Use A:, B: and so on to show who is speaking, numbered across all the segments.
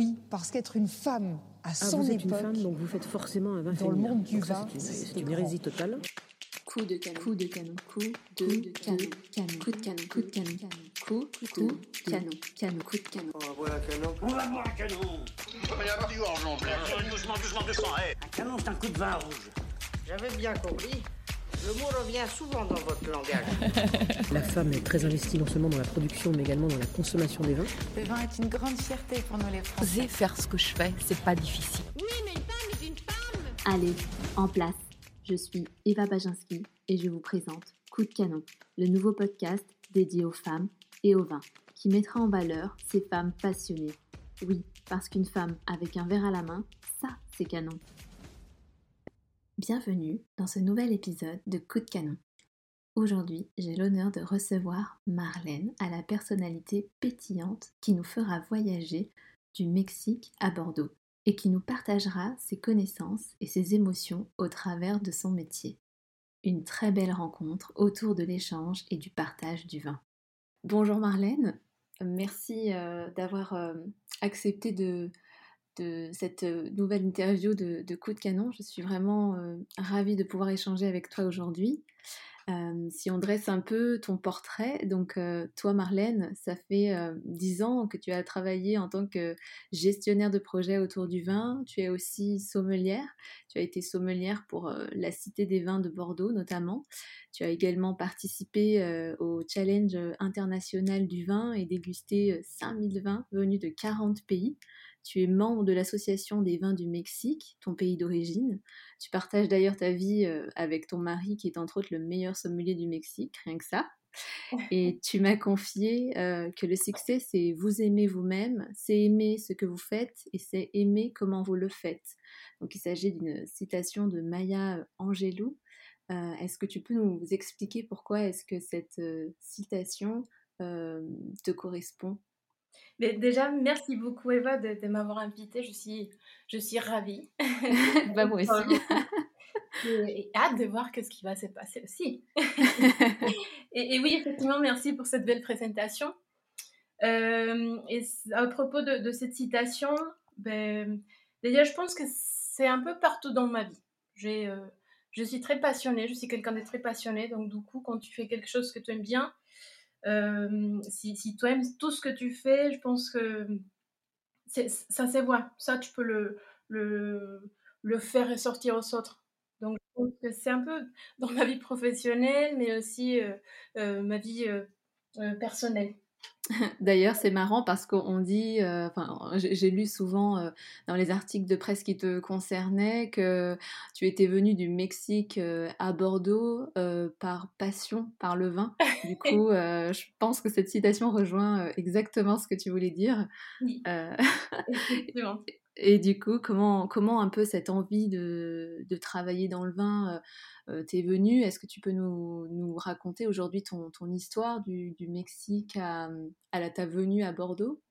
A: oui, parce qu'être une femme à
B: Ah,
A: son
B: vous êtes
A: époque,
B: une femme, donc vous faites forcément un vin
A: dans le monde du vin,
B: c'est une- hérésie totale.
C: Coup de canon. Coup de canon. Coup de canon. Canon. Coup de canon. Coup de canon. Coup de canon. Canon. Coup de canon.
D: On va boire un canon.
E: On va boire un canon
D: Il va y avoir du orange en plein.
E: Doucement, doucement, doucement, hé Un canon, c'est un coup de vin rouge.
F: J'avais bien compris. Le mot revient souvent dans votre langage.
B: La femme est très investie non seulement dans la production, mais également dans la consommation des vins.
G: Le vin est une grande fierté pour nous les Français.
H: Oser faire ce que je fais, c'est pas difficile.
C: Allez, en place. Je suis Eva Baginski et je vous présente Coup de canon, le nouveau podcast dédié aux femmes et au vin, qui mettra en valeur ces femmes passionnées. Oui, parce qu'une femme avec un verre à la main, ça, c'est canon. Bienvenue dans ce nouvel épisode de Coup de canon. Aujourd'hui, j'ai l'honneur de recevoir Marlène à la personnalité pétillante qui nous fera voyager du Mexique à Bordeaux et qui nous partagera ses connaissances et ses émotions au travers de son métier. Une très belle rencontre autour de l'échange et du partage du vin. Bonjour Marlène, merci euh, d'avoir euh, accepté de, de cette euh, nouvelle interview de, Coup de Canon. Je suis vraiment euh, ravie de pouvoir échanger avec toi aujourd'hui. Euh, si on dresse un peu ton portrait, donc toi Marlène, ça fait dix ans que tu as travaillé en tant que gestionnaire de projet autour du vin. Tu es aussi sommelière. Tu as été sommelière pour la Cité des vins de Bordeaux notamment. Tu as également participé au challenge international du vin et dégusté euh, 5000 vins venus de 40 pays. Tu es membre de l'association des vins du Mexique, ton pays d'origine. Tu partages d'ailleurs ta vie euh, avec ton mari qui est entre autres le meilleur sommelier du Mexique, rien que ça. Et tu m'as confié euh, que le succès, c'est vous aimer vous-même, c'est aimer ce que vous faites et c'est aimer comment vous le faites. Donc il s'agit d'une citation de Maya Angelou. Euh, est-ce que tu peux nous expliquer pourquoi est-ce que cette euh, citation te correspond?
I: Mais déjà, merci beaucoup Eva de, de m'avoir invitée. Je suis, je suis ravie.
C: Bah moi aussi.
I: et, et hâte de voir que ce qui va se passer aussi. et, et oui, effectivement, merci pour cette belle présentation. Euh, et à propos de, de cette citation, ben, déjà, je pense que c'est un peu partout dans ma vie. J'ai, euh, je suis très passionnée, je suis quelqu'un de très passionné, donc du coup, quand tu fais quelque chose que tu aimes bien, si, si tu aimes tout ce que tu fais, je pense que ça se voit. Ça, tu peux le, le, faire ressortir aux autres. Donc, je pense que c'est un peu dans ma vie professionnelle, mais aussi euh, euh, ma vie euh, euh, personnelle.
C: D'ailleurs, c'est marrant parce qu'on dit, euh, enfin, j'ai lu souvent euh, dans les articles de presse qui te concernaient que tu étais venu du Mexique euh, à Bordeaux par passion, par le vin. Du coup, je pense que cette citation rejoint exactement ce que tu voulais dire.
I: Oui.
C: Et du coup, comment, comment un peu cette envie de, de travailler dans le vin euh, euh, t'est venue? Est-ce que tu peux nous, nous raconter aujourd'hui ton, ton histoire du, du Mexique à, à la, ta venue à Bordeaux?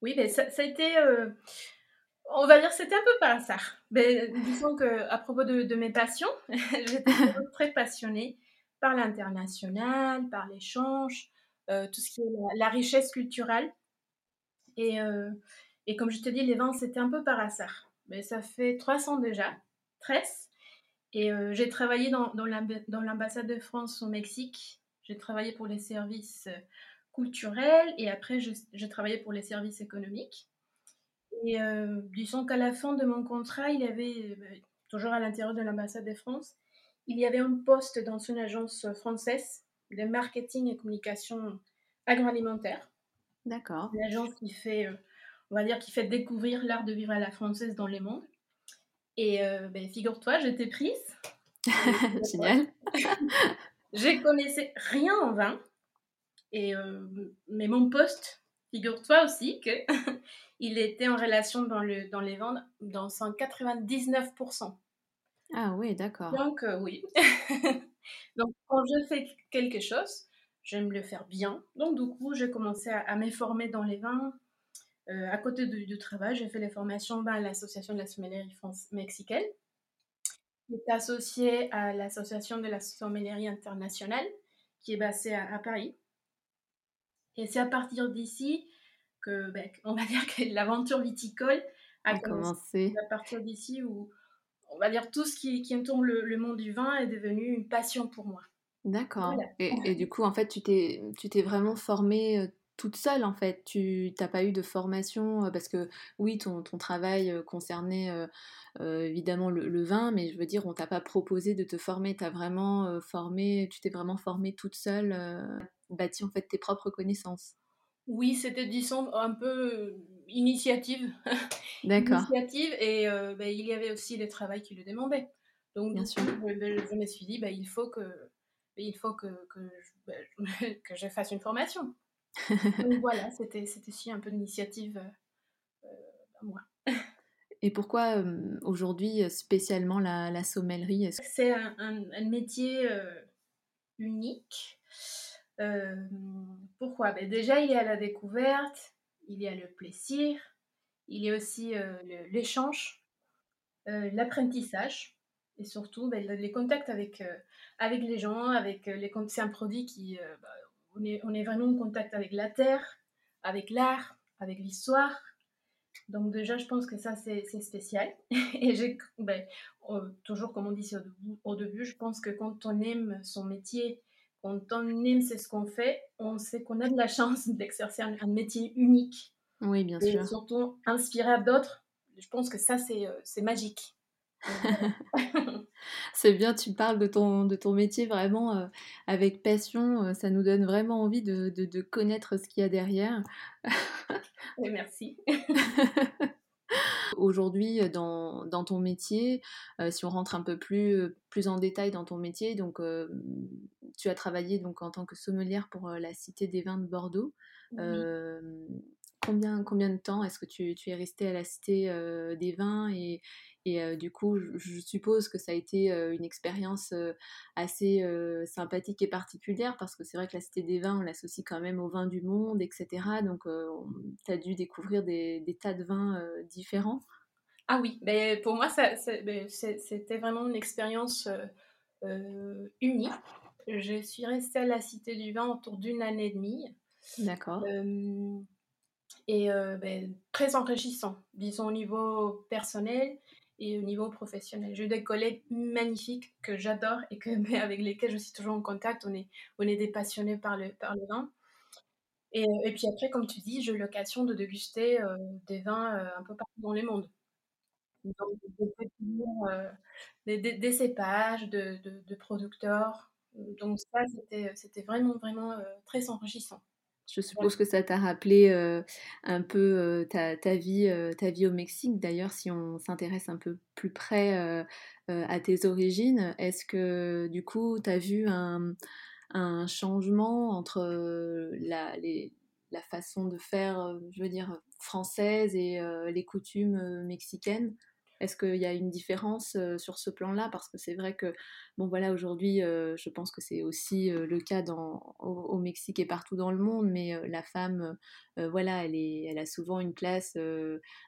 I: Oui, mais ça, ça a été, euh, on va dire, c'était un peu par hasard. Mais disons que à propos de, de mes passions, j'étais très passionnée par l'international, par l'échange, euh, tout ce qui est la, la richesse culturelle. Et, euh, et comme je te dis, les vins, c'était un peu par hasard. Mais ça fait trois ans déjà, 13. Et euh, j'ai travaillé dans, dans l'amb- dans l'ambassade de France au Mexique. J'ai travaillé pour les services euh, culturels et après, j'ai travaillé pour les services économiques. Et euh, disons qu'à la fin de mon contrat, il y avait, euh, toujours à l'intérieur de l'ambassade de France, il y avait un poste dans une agence française de marketing et communication agroalimentaire.
C: D'accord.
I: Une agence qui fait, on va dire, qui fait découvrir l'art de vivre à la française dans le monde. Et euh, ben, figure-toi, j'étais prise.
C: Génial.
I: Je connaissais rien en vin. Et, euh, mais mon poste, figure-toi aussi que il était en relation dans, le, dans les ventes dans 199%.
C: Ah oui, d'accord.
I: Donc euh, oui. Donc quand je fais quelque chose, j'aime le faire bien. Donc du coup, j'ai commencé à, à me former dans les vins. Euh, à côté du, du travail, j'ai fait les formations ben, à l'association de la sommellerie mexicaine, qui est associée à l'association de la sommellerie internationale, qui est basée à, à Paris. Et c'est à partir d'ici que, ben, on va dire que l'aventure viticole a
C: A
I: commencé à partir d'ici où, on va dire, tout ce qui, qui entoure le, le monde du vin est devenu une passion pour moi.
C: D'accord.
I: Voilà.
C: Et, et du coup, en fait, tu t'es, tu t'es vraiment formée euh, toute seule, en fait. Tu n'as pas eu de formation, parce que oui, ton, ton travail concernait euh, euh, évidemment le, le vin, mais je veux dire, on t'a pas proposé de te former. T'as vraiment euh, formé, tu t'es vraiment formée toute seule, bâti en fait tes propres connaissances.
I: Oui, c'était, disons, un peu initiative.
C: D'accord.
I: Initiative, et ben, il y avait aussi le travail qui le demandait. Donc,
C: Bien sûr.
I: coup, je, je me suis dit, ben, il faut que, il faut que, que, je, que je fasse une formation. Donc voilà, c'était aussi un peu d'initiative euh, à moi.
C: Et pourquoi euh, aujourd'hui euh, spécialement la, la sommellerie
I: C'est un, un- un métier euh, unique. Euh, pourquoi? Ben, Déjà, il y a la découverte, il y a le plaisir, il y a aussi euh, l'échange, euh, l'apprentissage et surtout ben, le- les contacts avec, euh, avec les gens. Avec, euh, c'est un produit qui... euh, bah, on, est, on est vraiment en contact avec la terre, avec l'art, avec l'histoire. Donc déjà, je pense que ça, c'est spécial. Et j'ai, ben, euh, toujours comme on dit au début, au début, je pense que quand on aime son métier, quand on aime c'est ce qu'on fait, on sait qu'on a de la chance d'exercer un, un métier unique
C: Oui, bien
I: et
C: sûr.
I: surtout inspirer à d'autres. Je pense que ça, c'est euh, c'est magique.
C: C'est bien, tu parles de ton, de ton métier vraiment euh, avec passion. euh, ça nous donne vraiment envie de, de- de connaître ce qu'il y a derrière.
I: Merci.
C: Aujourd'hui, euh, dans, dans ton métier, euh, si on rentre un peu plus, plus en détail dans ton métier, donc tu as travaillé donc en tant que sommelière pour la Cité des Vins de Bordeaux. Combien, combien de temps est-ce que tu, tu es restée à la Cité euh, des Vins et, et euh, du coup, je, je suppose que ça a été euh, une expérience euh, assez sympathique et particulière parce que c'est vrai que la Cité des Vins, on l'associe quand même aux vins du monde, etc. Donc, tu as dû découvrir des, des tas de vins différents.
I: Ah oui, ben, pour moi, ça- ben, c'était vraiment une expérience unique. Je suis restée à la Cité du Vin autour d'une année et demie.
C: D'accord.
I: Et euh, ben, très enrichissant, disons au niveau personnel et au niveau professionnel. J'ai eu des collègues magnifiques que j'adore et que, mais avec lesquels je suis toujours en contact. On est, on est des passionnés par le, par le vin. Et, et puis après, comme tu dis, j'ai eu l'occasion de déguster euh, des vins euh, un peu partout dans le monde. Donc, euh, des, des cépages, de, de- producteurs. Donc ça, c'était, vraiment, vraiment euh, très enrichissant.
C: Je suppose que ça t'a rappelé euh, un peu euh, ta, ta vie, euh, ta vie au Mexique. D'ailleurs, si on s'intéresse un peu plus près à tes origines, est-ce que du coup, tu as vu un, un changement entre la, les- la façon de faire, je veux dire, française et les coutumes mexicaines? Est-ce qu'il y a une différence euh, sur ce plan-là? Parce que c'est vrai que, bon voilà, aujourd'hui, euh, je pense que c'est aussi euh, le cas au, Mexique et partout dans le monde, mais la femme, voilà, elle, est, a souvent une place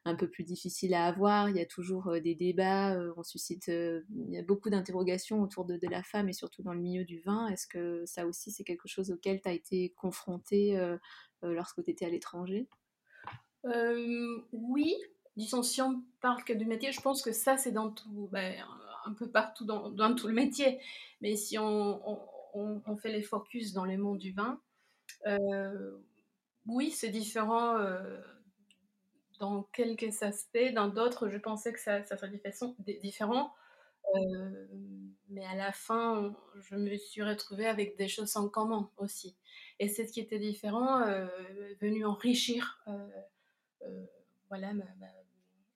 C: un peu plus difficile à avoir. Il y a toujours des débats, on suscite, beaucoup d'interrogations autour de, la femme et surtout dans le milieu du vin. Est-ce que ça aussi, c'est quelque chose auquel tu as été confrontée lorsque tu étais à l'étranger?
I: Oui, on parle que du métier, je pense que ça, c'est dans tout, ben, un peu partout dans, dans tout le métier. Mais si on, on- fait les focus dans le monde du vin, euh, oui, c'est différent euh, dans quelques aspects. Dans d'autres, je pensais que ça, ça serait différent. Euh, mais à la fin, je me suis retrouvée avec des choses en commun aussi. Et c'est ce qui était différent, venu enrichir voilà, ma-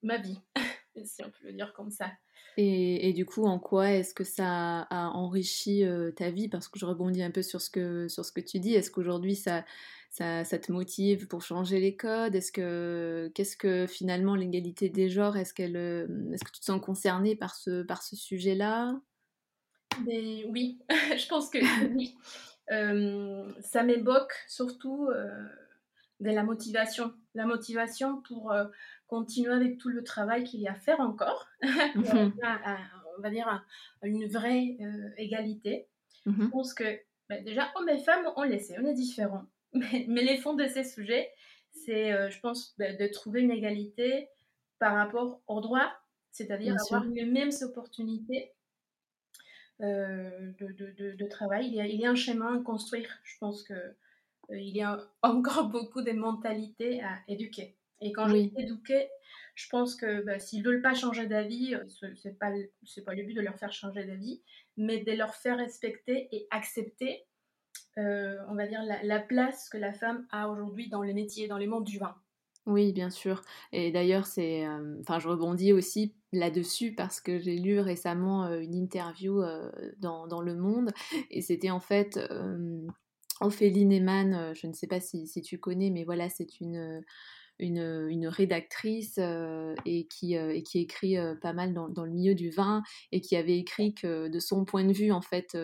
I: ma vie, si on peut le dire comme ça.
C: Et, et du coup, en quoi est-ce que ça a enrichi euh, ta vie? Parce que je rebondis un peu sur ce que, sur ce que tu dis. Est-ce qu'aujourd'hui, ça, ça, ça te motive pour changer les codes? Est-ce que, qu'est-ce que finalement l'égalité des genres, est-ce qu'elle, euh, est-ce que tu te sens concernée par ce, par ce sujet-là?
I: Mais oui, je pense que oui. Euh, ça m'évoque surtout euh, de la motivation. La motivation pour continuer avec tout le travail qu'il y a à faire encore, pour
C: Mhm,
I: arriver à- à- on va dire, à, à une vraie euh, égalité. Je
C: mhm.
I: pense que ben, déjà, hommes et femmes, on le sait, on est différents. Mais, mais les fonds de ces sujets, c'est, je pense, de, de, trouver une égalité par rapport au droit, c'est-à-dire avoir les mêmes opportunités euh, de, de, travail. Il y, a, il y, a, un chemin à construire. Je pense qu'il euh, il y a encore beaucoup de mentalités à éduquer. Et quand je dis éduquer, je pense que bah, s'ils ne veulent pas changer d'avis, euh, ce n'est pas, pas le but de leur faire changer d'avis, mais de leur faire respecter et accepter, on va dire, la, la, place que la femme a aujourd'hui dans les métiers, dans les mondes du vin.
C: Oui, bien sûr. Et d'ailleurs, c'est, enfin, je rebondis aussi là-dessus parce que j'ai lu récemment une interview dans, dans, Le Monde et c'était en fait Ophélie Neyman, je ne sais pas si, si, tu connais, mais voilà, c'est une une, rédactrice euh, et, qui, euh, et qui écrit euh, pas mal dans, le milieu du vin et qui avait écrit que de son point de vue, en fait,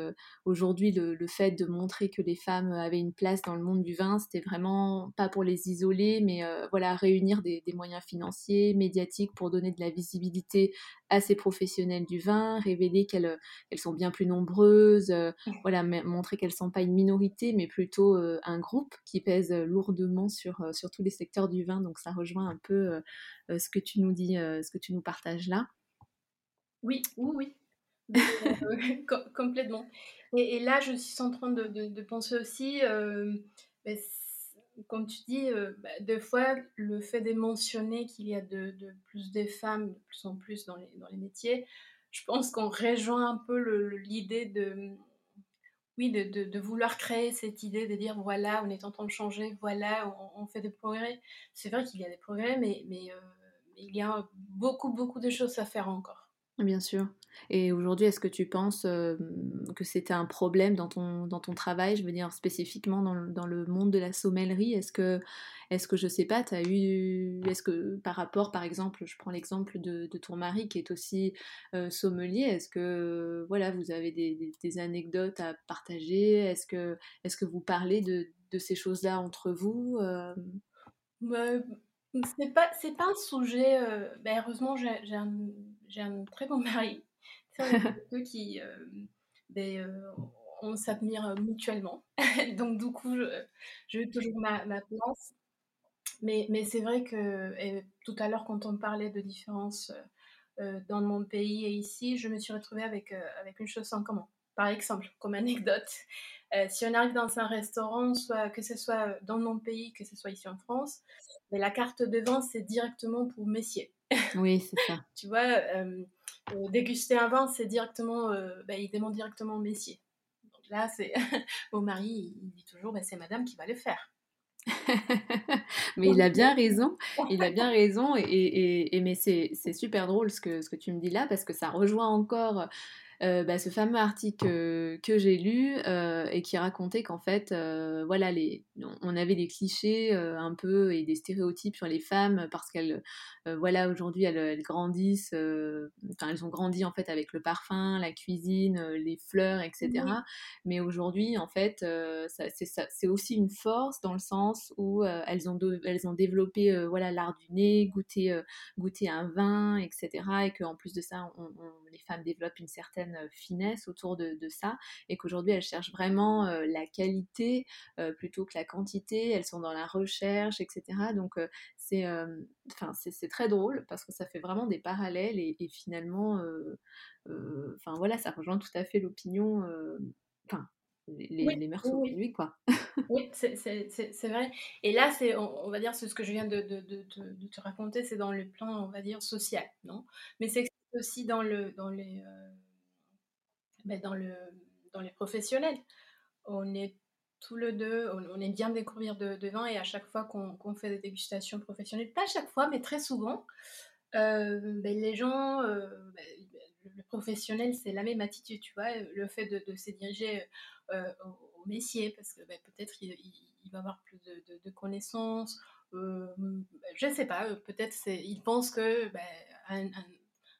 C: aujourd'hui, le, fait de montrer que les femmes avaient une place dans le monde du vin, c'était vraiment pas pour les isoler, mais voilà, réunir des, moyens financiers, médiatiques pour donner de la visibilité à ces professionnels du vin, révéler qu'elles sont bien plus nombreuses, voilà, montrer qu'elles ne sont pas une minorité, mais plutôt un groupe qui pèse lourdement sur, sur tous les secteurs du vin donc ça rejoint un peu euh, euh, ce que tu nous dis, euh, ce que tu nous partages là.
I: Oui, oui, oui. complètement. Et, là, je suis en train de, penser aussi, ben, comme tu dis, bah, deux fois, le fait de mentionner qu'il y a de, plus de femmes, de plus en plus dans les, dans les métiers, je pense qu'on rejoint un peu l'idée de oui, de, vouloir créer cette idée de dire voilà, on est en train de changer, voilà, on, fait des progrès. C'est vrai qu'il y a des progrès, mais, euh, il y a beaucoup, beaucoup de choses à faire encore.
C: Bien sûr. Et aujourd'hui, est-ce que tu penses euh, que c'était un problème dans ton, dans ton travail, je veux dire spécifiquement dans, dans le monde de la sommellerie Est-ce que, est-ce que je sais pas, tu as eu, est-ce que par rapport, par exemple, je prends l'exemple de, de, ton mari qui est aussi euh, sommelier, est-ce que voilà, vous avez des, anecdotes à partager? Est-ce que, est-ce que vous parlez de, de ces choses-là entre vous euh?
I: bah, c'est pas, un sujet. Ben, heureusement, j'ai, j'ai, un, j'ai un très bon mari deux qui, euh, ben, euh, on s'admire mutuellement. Donc du coup, je, eu toujours ma, place. Mais, mais c'est vrai que tout à l'heure, quand on parlait de différences euh, dans mon pays et ici, je me suis retrouvée avec, avec une chose en commun. Par exemple, comme anecdote, si on arrive dans un restaurant, soit que ce soit dans mon pays, que ce soit ici en France, mais la carte de vin, c'est directement pour messieurs.
C: Oui, c'est ça.
I: tu vois, euh, déguster un vin, c'est directement, euh, bah, il demande directement au messier. Donc là, c'est mon mari, il dit toujours, bah, c'est madame qui va le faire.
C: mais il a bien raison, il a bien raison, et, et mais c'est super drôle ce que, ce que tu me dis là, parce que ça rejoint encore euh, bah, ce fameux article que, j'ai lu euh, et qui racontait qu'en fait, euh, voilà, les, on avait des clichés un peu et des stéréotypes sur les femmes parce qu'elles, voilà, aujourd'hui, elles, grandissent, enfin, elles ont grandi en fait avec le parfum, la cuisine, les fleurs, etc. Mais aujourd'hui, en fait, c'est aussi une force dans le sens où elles, ont elles ont développé, voilà, l'art du nez, goûter, goûter un vin, etc. Et qu'en plus de ça, les femmes développent une certaine euh, finesse autour de, ça et qu'aujourd'hui elles cherchent vraiment euh, la qualité euh, plutôt que la quantité, elles sont dans la recherche, etc. Donc c'est enfin c'est très drôle parce que ça fait vraiment des parallèles et, finalement enfin voilà ça rejoint tout à fait l'opinion enfin les, les mœurs aujourd'hui, quoi.
I: oui, c'est vrai. Et là, c'est, on, va dire, ce que je viens de, de, de, de, te raconter, c'est dans le plan, on va dire, social, non? Mais c'est aussi dans, le, dans les, ben, dans, le, dans les professionnels. On est tous les deux, on, est bien découvrir de, de, vin et à chaque fois qu'on fait des dégustations professionnelles, pas à chaque fois, mais très souvent, euh, ben, les gens, euh, ben, le professionnel, c'est la même attitude, tu vois, le fait de, de se diriger euh, au, messier, parce que peut-être il, va avoir plus de, connaissances, je ne sais pas, peut-être il pense que un,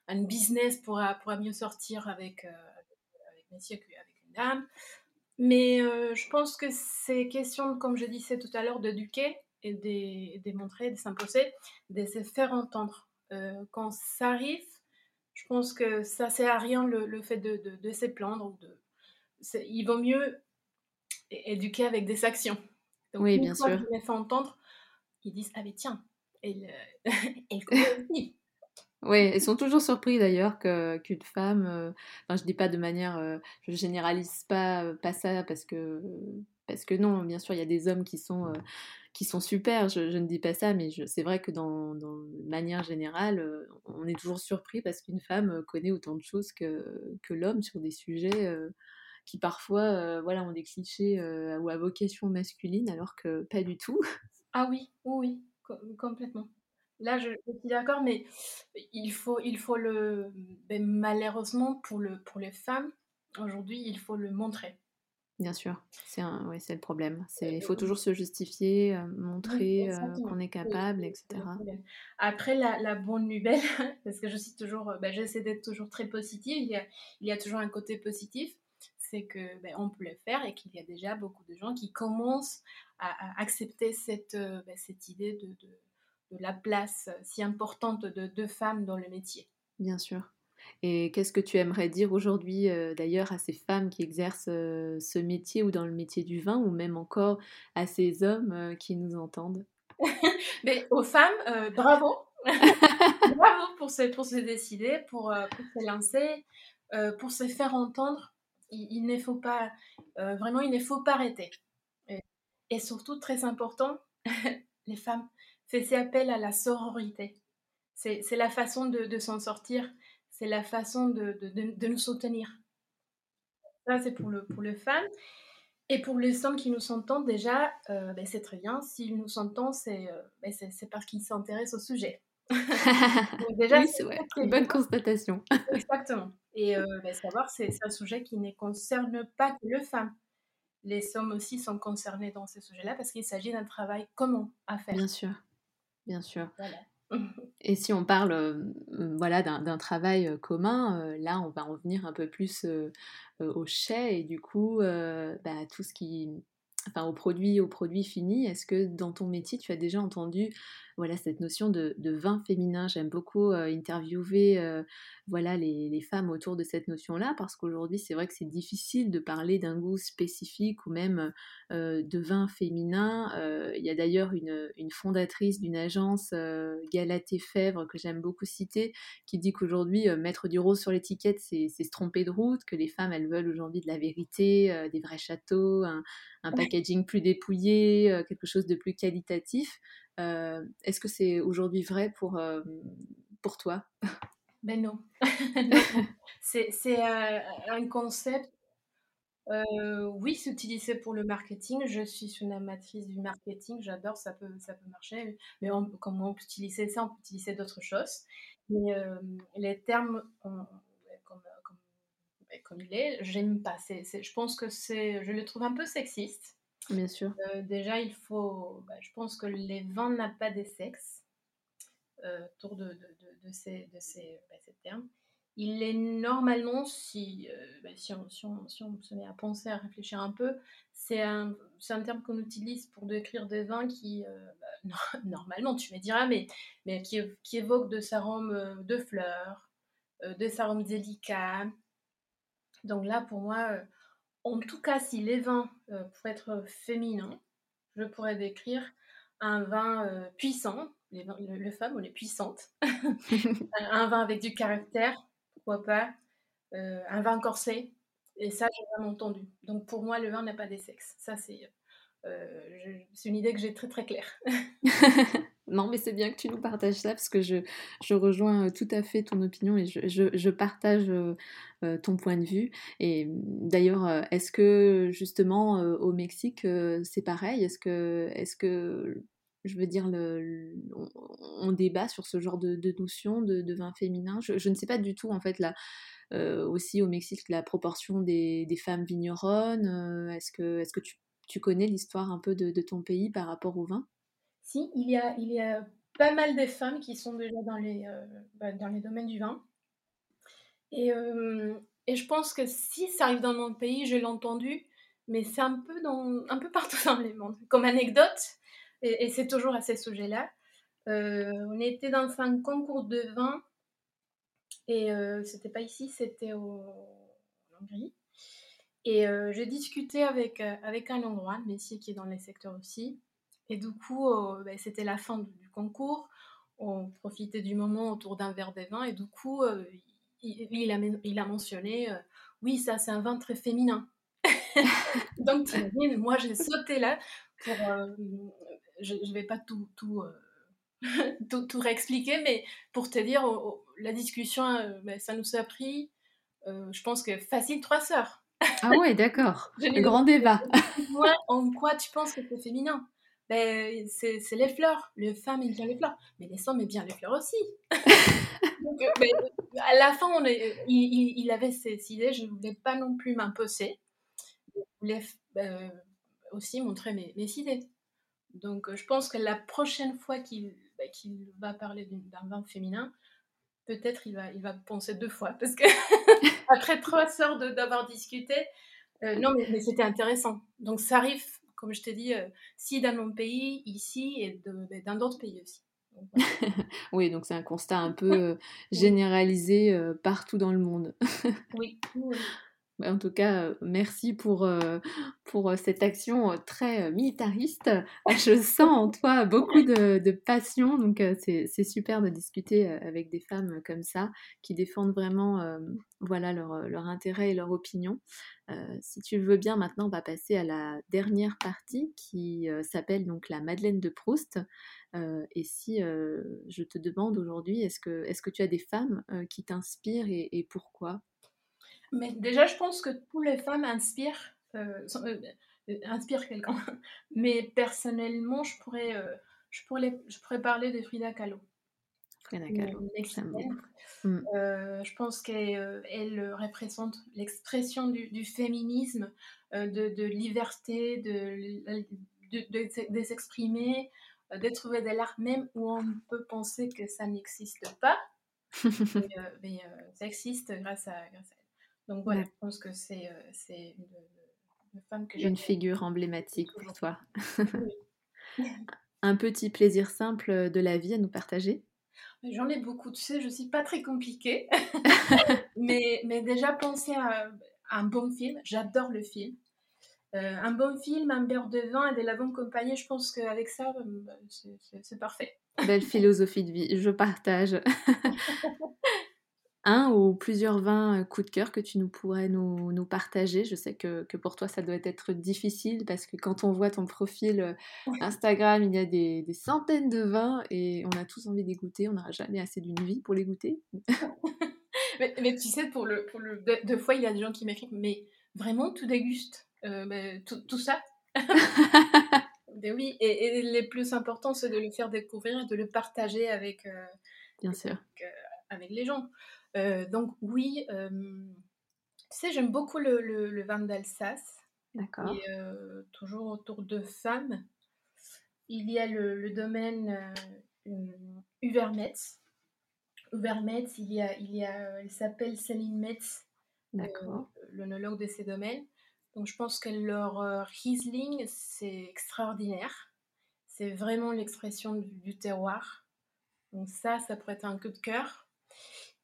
I: un, business pourra, pourra mieux sortir avec avec une dame. Mais euh, je pense que c'est question, comme je disais tout à l'heure, d'éduquer et de démontrer, de s'imposer, de se faire entendre. Euh, quand ça arrive, je pense que ça sert à rien le, fait de, de, de se plaindre. De, il vaut mieux éduquer avec des actions.
C: oui, bien sûr.
I: Je me fais entendre, ils disent ah mais tiens, elle, elle connaît aussi.
C: Oui, elles sont toujours surpris d'ailleurs que qu'une femme, euh, enfin je dis pas de manière, euh, je généralise pas, euh, pas ça parce que parce que non, bien sûr il y a des hommes qui sont euh, qui sont super, je, ne dis pas ça, mais c'est vrai que dans, manière générale, euh, on est toujours surpris parce qu'une femme connaît autant de choses que que l'homme sur des sujets qui parfois, voilà, ont des clichés ou à vocation masculine alors que pas du tout.
I: Ah oui, oui, oui, co- complètement. Là, je, je suis d'accord, mais il faut, il faut le, ben, malheureusement pour le, pour les femmes, aujourd'hui, il faut le montrer.
C: Bien sûr, c'est ouais, c'est le problème. C'est, il
I: Euh,
C: faut toujours se justifier, euh, montrer euh, qu'on est capable, etc.
I: Après, la, la bonne nouvelle, parce que je suis toujours, euh, ben, j'essaie d'être toujours très positive, il y a, il y a toujours un côté positif, c'est que ben, on peut le faire et qu'il y a déjà beaucoup de gens qui commencent à, à accepter cette, euh, ben, cette idée de, de, de la place si importante de deux femmes dans le métier.
C: Bien sûr. Et qu'est-ce que tu aimerais dire aujourd'hui, euh, d'ailleurs, à ces femmes qui exercent euh, ce métier ou dans le métier du vin, ou même encore à ces hommes euh, qui nous entendent?
I: Mais aux femmes, bravo! Bravo pour se, pour se décider, pour, pour se lancer, pour se faire entendre. Il, il ne faut pas, vraiment, il ne faut pas arrêter. Et, et surtout, très important, les femmes, faites appel à la sororité. C'est c'est la façon de, de s'en sortir, c'est la façon de, de, de- de nous soutenir. Ça, c'est pour, le, pour les femmes. Et pour les hommes qui nous entendent, déjà, euh, ben, c'est très bien. S'ils nous entendent, c'est euh, ben, c'est- c'est parce qu'ils s'intéressent au sujet. Donc déjà,
C: Oui,
I: c'est
C: c'est
I: très
C: une bonne constatation.
I: Exactement. Et euh, ben, savoir, c'est c'est un sujet qui ne concerne pas que les femmes. Les hommes aussi sont concernés dans ce sujet-là parce qu'il s'agit d'un travail commun à faire.
C: Bien sûr, bien sûr.
I: Voilà.
C: Et si on parle euh, voilà, d'un travail euh, commun, euh, là on va en venir un peu plus au chai et du coup bah, tout ce qui, enfin au produit, au produit fini. Est-ce que dans ton métier tu as déjà entendu voilà cette notion de, de vin féminin J'aime beaucoup euh, interviewer euh, voilà les, les femmes autour de cette notion-là parce qu'aujourd'hui c'est vrai que c'est difficile de parler d'un goût spécifique ou même euh, de vin féminin. Il y a d'ailleurs une, une fondatrice d'une agence, Galatée Fèvre, que j'aime beaucoup citer, qui dit qu'aujourd'hui, mettre du rose sur l'étiquette, c'est se tromper de route, que les femmes, elles veulent aujourd'hui de la vérité, des vrais châteaux, un, un packaging plus dépouillé, quelque chose de plus qualitatif. Euh, Est-ce que c'est aujourd'hui vrai pour, euh, pour toi?
I: Ben non. Non. C'est euh, un concept, euh, oui, c'est utilisé pour le marketing. Je suis une amatrice du marketing, j'adore, ça peut, ça peut marcher. Mais on, comme on peut utiliser ça, on peut utiliser d'autres choses. Mais euh, les termes, on- comme, comme, comme il est, j'aime pas. Je pense que c'est, je le trouve un peu sexiste.
C: Bien sûr.
I: Euh, déjà, il faut, bah, je pense que les vins n'ont pas de sexe euh, autour de, de, de- bah, ces termes. Il est normalement, si, euh, bah, si, on, si, on, se met à penser, à réfléchir un peu, c'est un, un terme qu'on utilise pour décrire des vins qui, no- normalement, tu me diras, mais, mais qui, qui évoquent de arômes de fleurs, des arômes délicats. Donc là, pour moi, en tout cas, si les vins, euh, être féminins, je pourrais décrire un vin euh, puissant, les, vins- le, le femme, on est puissante, un, vin avec du caractère, pourquoi pas, euh, un vin corsé, et ça, j'ai vraiment entendu. Donc pour moi, le vin n'a pas des sexes. Ça, c'est euh, une idée que j'ai très très claire.
C: Non, mais c'est bien que tu nous partages ça parce que je, rejoins euh, tout à fait ton opinion et je, partage euh, euh, ton point de vue. Et d'ailleurs, est-ce que justement au Mexique c'est pareil? Est-ce que, je veux dire, on, débat sur ce genre de, de notion de, vin féminin? Je, ne sais pas du tout en fait là. aussi au Mexique, la proportion des, femmes vigneronnes. est-ce que, tu, connais l'histoire un peu de ton pays par rapport au vin?
I: Si, il y a, il y a pas mal de femmes qui sont déjà dans les, euh, bah, dans les domaines du vin. Et, euh, et je pense que si ça arrive dans mon pays, je l'ai entendu, mais c'est un peu, un peu partout dans le monde. Comme anecdote, et, c'est toujours à ces sujets-là, euh, on était dans un concours de vin, et c'était pas ici, c'était en Hongrie. Et j'ai discuté avec, avec un Hongrois, mais qui est dans les secteurs aussi. Et du coup, ben, c'était la fin du concours. On profitait du moment autour d'un verre de vin. Et du coup, il, il, a, il, a, mentionné Oui, ça, c'est un vin très féminin. Donc, moi, j'ai sauté là pour. je ne vais pas tout. tout tout, tout, réexpliquer, mais pour te dire, la discussion, ben, ça nous a pris, je pense que facile trois sœurs.
C: Ah ouais, d'accord. Le grand débat.
I: en quoi tu penses que c'est féminin? Ben, c'est, les fleurs. Les femmes aiment bien les fleurs. Mais les hommes aiment bien les fleurs aussi. Donc, ben, à la fin, on est, il, il, avait ces idées. Je ne voulais pas non plus m'imposer. Je voulais ben, aussi montrer mes, mes, idées. Donc, je pense que la prochaine fois qu'il, ben, qu'il va parler d'un vin féminin, peut-être il va, il va penser deux fois. Parce que après trois heures d'avoir discuté, euh, non, mais, mais c'était intéressant. Donc, ça arrive comme je t'ai dit, euh, si dans mon pays, ici, et ben, dans d'autres pays aussi.
C: oui, donc c'est un constat un peu euh, généralisé euh, partout dans le monde.
I: oui.
C: En tout cas, merci pour, pour cette action très militariste. Je sens en toi beaucoup de, passion, donc c'est super de discuter avec des femmes comme ça, qui défendent vraiment voilà, leur, leur, intérêt et leur opinion. si tu veux bien, maintenant, on va passer à la dernière partie qui s'appelle donc la Madeleine de Proust. et si je te demande aujourd'hui, est-ce que, est -ce que tu as des femmes qui t'inspirent et, et pourquoi?
I: Mais déjà, je pense que toutes les femmes inspirent, euh, euh, euh, inspirent quelqu'un. Mais personnellement, je pourrais, je, pourrais, je pourrais parler de Frida Kahlo.
C: Frida Kahlo,
I: mm. je pense qu'elle représente l'expression du, féminisme, de, de, liberté, de, de, de s'exprimer, de trouver de l'art même où on peut penser que ça n'existe pas. mais, ça existe grâce à, grâce à donc voilà, je pense que c'est euh, une, femme que j'ai.
C: Une figure emblématique pour toi. Un petit plaisir simple de la vie à nous partager
I: J'en ai beaucoup, tu sais, je suis pas très compliquée. mais, mais déjà, penser à, un bon film, j'adore le film. Euh, un bon film, un beurre de vin et de la bonne compagnie, je pense qu'avec ça, euh, c'est parfait.
C: Belle philosophie de vie, je partage. Un ou plusieurs vins coup de cœur que tu nous pourrais nous, nous partager. Je sais que, que, pour toi, ça doit être difficile parce que quand on voit ton profil Instagram, il y a des, des centaines de vins et on a tous envie d'y goûter. On n'aura jamais assez d'une vie pour les goûter.
I: mais, mais, tu sais, pour le, pour le, deux, fois, il y a des gens qui m'écrivent, mais vraiment, tout déguste euh, ben, tout, tout, ça ben oui, et, et, les plus importants, c'est de le faire découvrir, de le partager avec, euh,
C: Bien sûr.
I: avec, euh, avec les gens. Euh, donc oui, euh, tu sais, j'aime beaucoup le, le, vin d'Alsace.
C: D'accord.
I: Et euh, toujours autour de femmes. Il y a le, domaine Uvermetz. Uvermetz, il y a, il y a, elle s'appelle Céline Metz, l'onologue de ces domaines. Donc je pense que leur Riesling, c'est extraordinaire. C'est vraiment l'expression du, du, terroir. Donc ça, ça pourrait être un coup de cœur.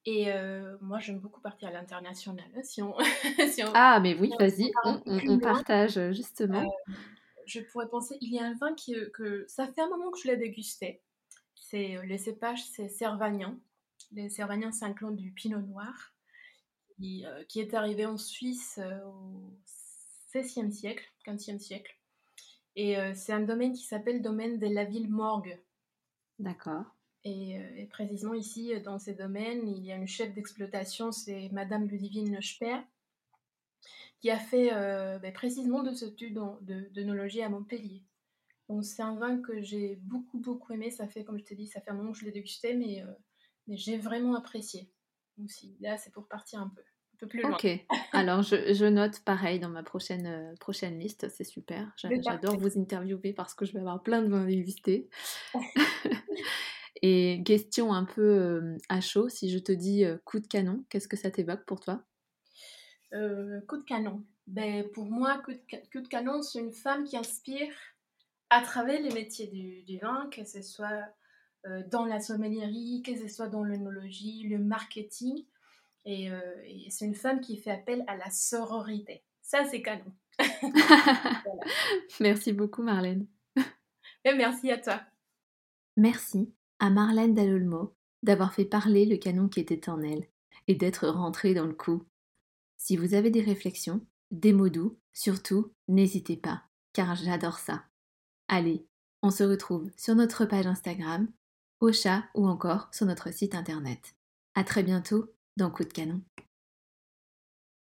I: Et euh, moi, j'aime beaucoup partir à l'international. Hein, si on,
C: ah, mais oui, vas-y, on, partage justement. Euh,
I: je pourrais penser, il y a un vin qui, euh, que ça fait un moment que je l'ai dégusté. C'est le cépage, c'est Servagnan. Le Servagnan, c'est un clan du Pinot Noir qui, qui est arrivé en Suisse au XVIe siècle, XVe siècle. Et c'est un domaine qui s'appelle domaine de la ville Morgue.
C: D'accord.
I: Euh, et, précisément ici, euh, dans ces domaines, il y a une chef d'exploitation, c'est Madame Ludivine Speer, qui a fait euh, ben, précisément de ce étude de, de à Montpellier. Donc c'est un vin que j'ai beaucoup beaucoup aimé. Ça fait, comme je t'ai dit, ça fait un moment que je l'ai dégusté, mais, mais j'ai vraiment apprécié. Aussi, là, c'est pour partir un peu, un peu plus loin.
C: Ok. Alors je, je, note pareil dans ma prochaine prochaine liste. C'est super. J'adore vous interviewer parce que je vais avoir plein de vins à déguster. Et question un peu à chaud, si je te dis coup de canon, qu'est-ce que ça t'évoque pour toi?
I: Euh, Coup de canon. Ben, pour moi, coup de, canon, c'est une femme qui inspire à travers les métiers du, vin, que ce soit euh, dans la sommellerie, que ce soit dans l'œnologie, le marketing. Et, euh, et c'est une femme qui fait appel à la sororité. Ça, c'est canon.
C: Merci beaucoup, Marlène.
I: Et merci à toi.
C: Merci à Marlène Dalolmo d'avoir fait parler le canon qui était en elle et d'être rentrée dans le coup. Si vous avez des réflexions, des mots doux, surtout, n'hésitez pas, car j'adore ça. Allez, on se retrouve sur notre page Instagram, au chat ou encore sur notre site internet. À très bientôt dans Coup de canon.